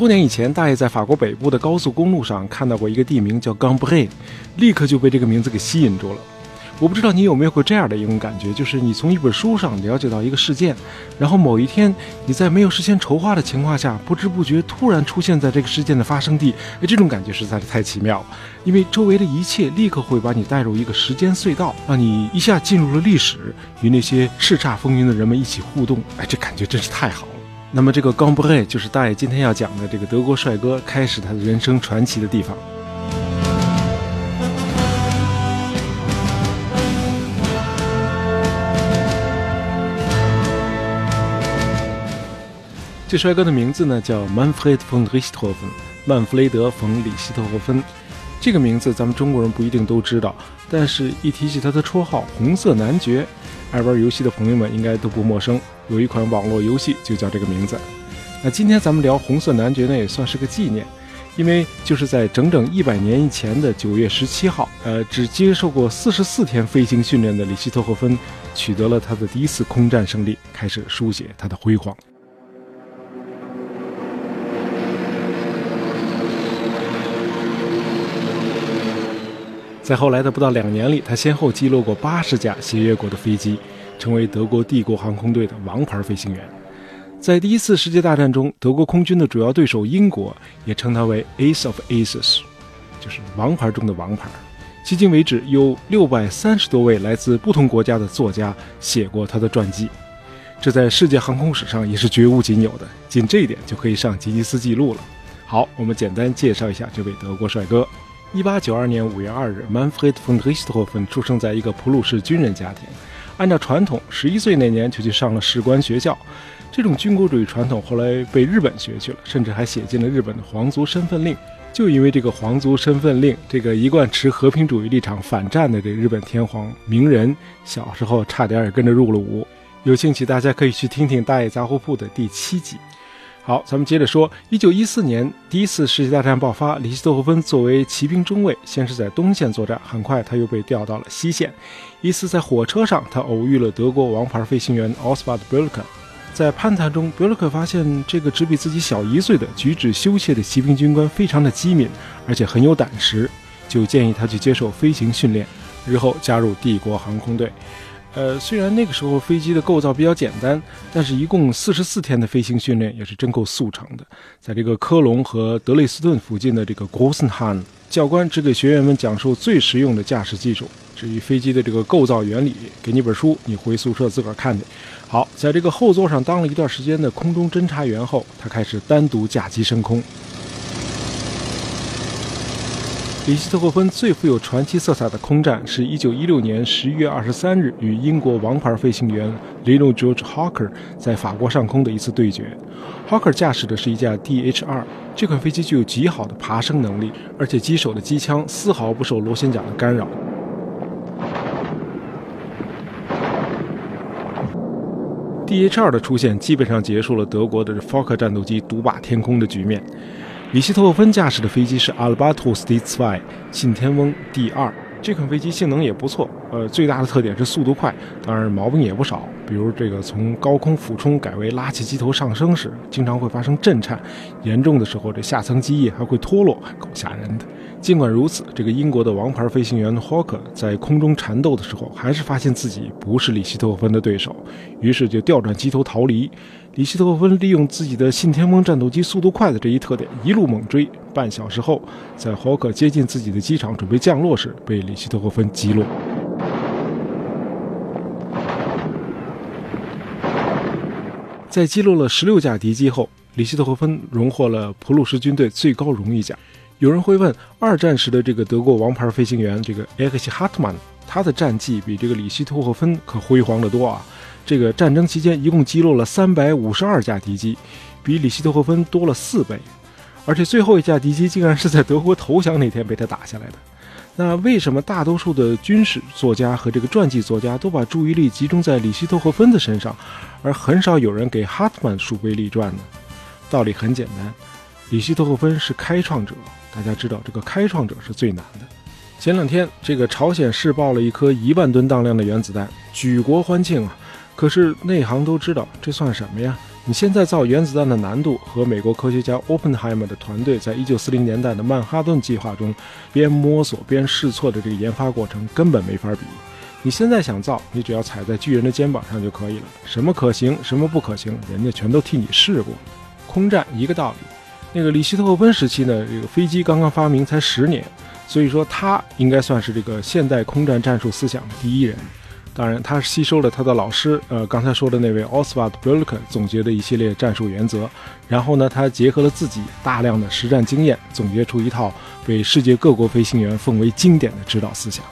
多年以前，大爷在法国北部的高速公路上看到过一个地名叫 g a m b r e 立刻就被这个名字给吸引住了。我不知道你有没有过这样的一种感觉，就是你从一本书上了解到一个事件，然后某一天你在没有事先筹划的情况下，不知不觉突然出现在这个事件的发生地。哎，这种感觉实在是太奇妙了，因为周围的一切立刻会把你带入一个时间隧道，让你一下进入了历史，与那些叱咤风云的人们一起互动。哎，这感觉真是太好了。那么这个 g a m b r e 就是大爷今天要讲的这个德国帅哥开始他的人生传奇的地方。这帅哥的名字呢叫 Manfred von Richthofen，曼弗雷德·冯·里希特霍芬。这个名字咱们中国人不一定都知道，但是一提起他的绰号“红色男爵”，爱玩游戏的朋友们应该都不陌生。有一款网络游戏就叫这个名字。那今天咱们聊红色男爵呢，也算是个纪念，因为就是在整整一百年以前的九月十七号，呃，只接受过四十四天飞行训练的里希特霍芬取得了他的第一次空战胜利，开始书写他的辉煌。在后来的不到两年里，他先后击落过八十架协约国的飞机，成为德国帝国航空队的王牌飞行员。在第一次世界大战中，德国空军的主要对手英国也称他为 Ace of Aces，就是王牌中的王牌。迄今为止，有六百三十多位来自不同国家的作家写过他的传记，这在世界航空史上也是绝无仅有的。仅这一点就可以上吉尼斯纪录了。好，我们简单介绍一下这位德国帅哥。一八九二年五月二日，Manfred von Richthofen 出生在一个普鲁士军人家庭。按照传统，十一岁那年就去上了士官学校。这种军国主义传统后来被日本学去了，甚至还写进了日本的皇族身份令。就因为这个皇族身份令，这个一贯持和平主义立场反战的这日本天皇明仁，小时候差点也跟着入了伍。有兴趣，大家可以去听听《大爷杂货铺》的第七集。好，咱们接着说。一九一四年，第一次世界大战爆发，里希特霍芬作为骑兵中尉，先是在东线作战，很快他又被调到了西线。一次在火车上，他偶遇了德国王牌飞行员奥斯巴德·布勒克。在攀谈中，布勒克发现这个只比自己小一岁的、举止羞怯的骑兵军官非常的机敏，而且很有胆识，就建议他去接受飞行训练，日后加入帝国航空队。呃，虽然那个时候飞机的构造比较简单，但是一共四十四天的飞行训练也是真够速成的。在这个科隆和德累斯顿附近的这个 g o s e n h a n 教官只给学员们讲述最实用的驾驶技术。至于飞机的这个构造原理，给你本书，你回宿舍自个儿看去。好，在这个后座上当了一段时间的空中侦察员后，他开始单独驾机升空。里希特霍芬最富有传奇色彩的空战，是一九一六年十一月二十三日与英国王牌飞行员 Lino George Hawker 在法国上空的一次对决。Hawker 驾驶的是一架 DH-2，这款飞机具有极好的爬升能力，而且机手的机枪丝毫不受螺旋桨的干扰。DH-2 的出现，基本上结束了德国的 Fokker 战斗机独霸天空的局面。里希特霍芬驾驶的飞机是 Albatros D2 信天翁 d 二，这款飞机性能也不错，呃，最大的特点是速度快，当然毛病也不少，比如这个从高空俯冲改为拉起机头上升时，经常会发生震颤，严重的时候这下层机翼还会脱落，够吓人的。尽管如此，这个英国的王牌飞行员霍克在空中缠斗的时候，还是发现自己不是里希特霍芬的对手，于是就调转机头逃离。里希特霍芬利用自己的信天翁战斗机速度快的这一特点，一路猛追。半小时后，在霍克接近自己的机场准备降落时，被里希特霍芬击落。在击落了十六架敌机后，里希特霍芬荣获了普鲁士军队最高荣誉奖。有人会问，二战时的这个德国王牌飞行员这个埃克西·哈特曼，他的战绩比这个里希特霍芬可辉煌得多啊！这个战争期间一共击落了三百五十二架敌机，比里希特霍芬多了四倍，而且最后一架敌机竟然是在德国投降那天被他打下来的。那为什么大多数的军事作家和这个传记作家都把注意力集中在里希特霍芬的身上，而很少有人给哈特曼树碑立传呢？道理很简单，里希特霍芬是开创者。大家知道，这个开创者是最难的。前两天，这个朝鲜试爆了一颗一万吨当量的原子弹，举国欢庆啊！可是内行都知道，这算什么呀？你现在造原子弹的难度和美国科学家 Oppenheimer 的团队在一九四零年代的曼哈顿计划中边摸索边试错的这个研发过程根本没法比。你现在想造，你只要踩在巨人的肩膀上就可以了。什么可行，什么不可行，人家全都替你试过。空战一个道理。那个里希特霍芬时期呢，这个飞机刚刚发明才十年，所以说他应该算是这个现代空战战术思想的第一人。当然，他吸收了他的老师，呃，刚才说的那位 Oswald b r o l k e n 总结的一系列战术原则，然后呢，他结合了自己大量的实战经验，总结出一套被世界各国飞行员奉为经典的指导思想。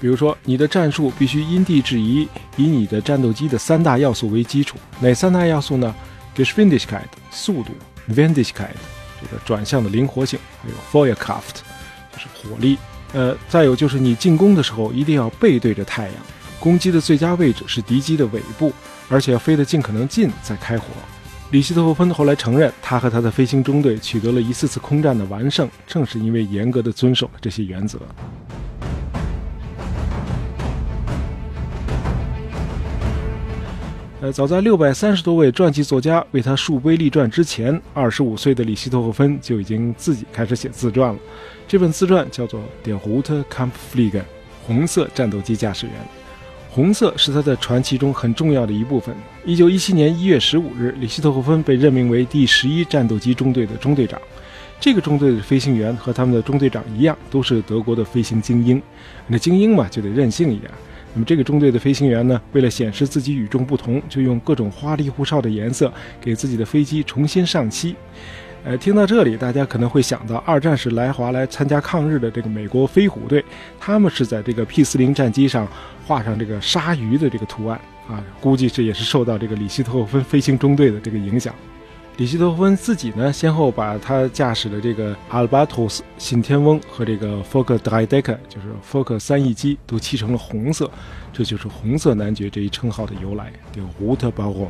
比如说，你的战术必须因地制宜，以你的战斗机的三大要素为基础。哪三大要素呢？Geschwindigkeit 速度，Wendigkeit 这个转向的灵活性，还有 Feuerkraft 就是火力。呃，再有就是你进攻的时候一定要背对着太阳，攻击的最佳位置是敌机的尾部，而且要飞得尽可能近再开火。里希特霍芬后来承认，他和他的飞行中队取得了一次次空战的完胜，正是因为严格的遵守了这些原则。呃，早在六百三十多位传记作家为他树碑立传之前，二十五岁的里希特霍芬就已经自己开始写自传了。这本自传叫做《Der rote Kampfflieger》，红色战斗机驾驶员。红色是他的传奇中很重要的一部分。一九一七年一月十五日，里希特霍芬被任命为第十一战斗机中队的中队长。这个中队的飞行员和他们的中队长一样，都是德国的飞行精英。那精英嘛，就得任性一点。那么这个中队的飞行员呢，为了显示自己与众不同，就用各种花里胡哨的颜色给自己的飞机重新上漆。呃，听到这里，大家可能会想到二战时来华来参加抗日的这个美国飞虎队，他们是在这个 P 四零战机上画上这个鲨鱼的这个图案啊，估计这也是受到这个里希特霍芬飞行中队的这个影响。里希特霍芬自己呢，先后把他驾驶的这个阿尔巴托斯信天翁和这个 Fokker Dreiecke，就是福克三翼机，都漆成了红色，这就是“红色男爵”这一称号的由来。叫 Rote Baron。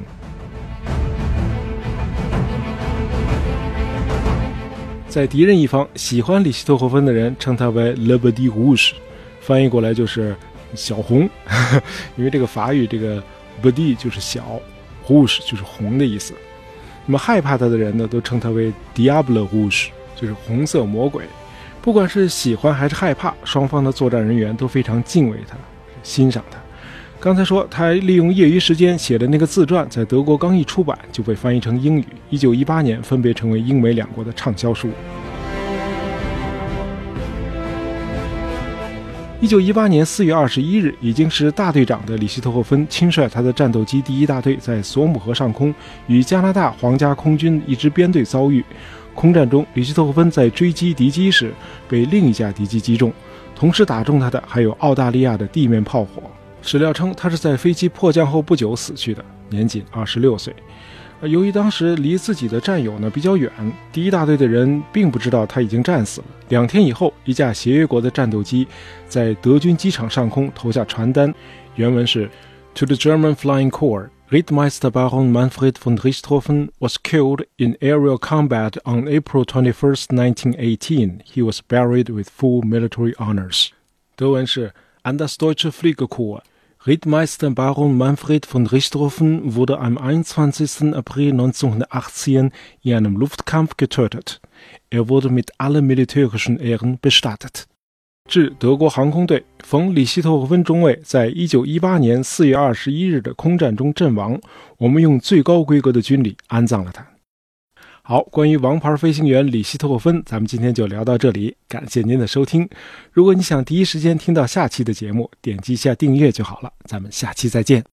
在敌人一方，喜欢里希特霍芬的人称他为 Le Petit Rouge，翻译过来就是小红，因为这个法语这个 b e d i 就是小，Rouge 就是红的意思。那么害怕他的人呢，都称他为 Diablo w u s h 就是红色魔鬼。不管是喜欢还是害怕，双方的作战人员都非常敬畏他，欣赏他。刚才说他利用业余时间写的那个自传，在德国刚一出版就被翻译成英语，一九一八年分别成为英美两国的畅销书。一九一八年四月二十一日，已经是大队长的里希特霍芬亲率他的战斗机第一大队在索姆河上空与加拿大皇家空军一支编队遭遇。空战中，里希特霍芬在追击敌机时被另一架敌机击中，同时打中他的还有澳大利亚的地面炮火。史料称，他是在飞机迫降后不久死去的，年仅二十六岁。由于当时离自己的战友呢比较远，第一大队的人并不知道他已经战死了。两天以后，一架协约国的战斗机在德军机场上空投下传单，原文是：“To the German Flying Corps, Rittmeister Baron Manfred von Richthofen was killed in aerial combat on April 21st, 1918. He was buried with full military honors.” 德文是：“And the Deutsche Fliegerkorps.” Rittmeister Baron Manfred von Richthofen wurde am 21. April 1918 in einem Luftkampf getötet. Er wurde mit allen militärischen Ehren bestattet. 致德国航空队，冯·里希特霍芬中尉在一九一八年四月二十一日的空战中阵亡，我们用最高规格的军礼安葬了他。 好，关于王牌飞行员里希特霍芬，咱们今天就聊到这里。感谢您的收听。如果你想第一时间听到下期的节目，点击一下订阅就好了。咱们下期再见。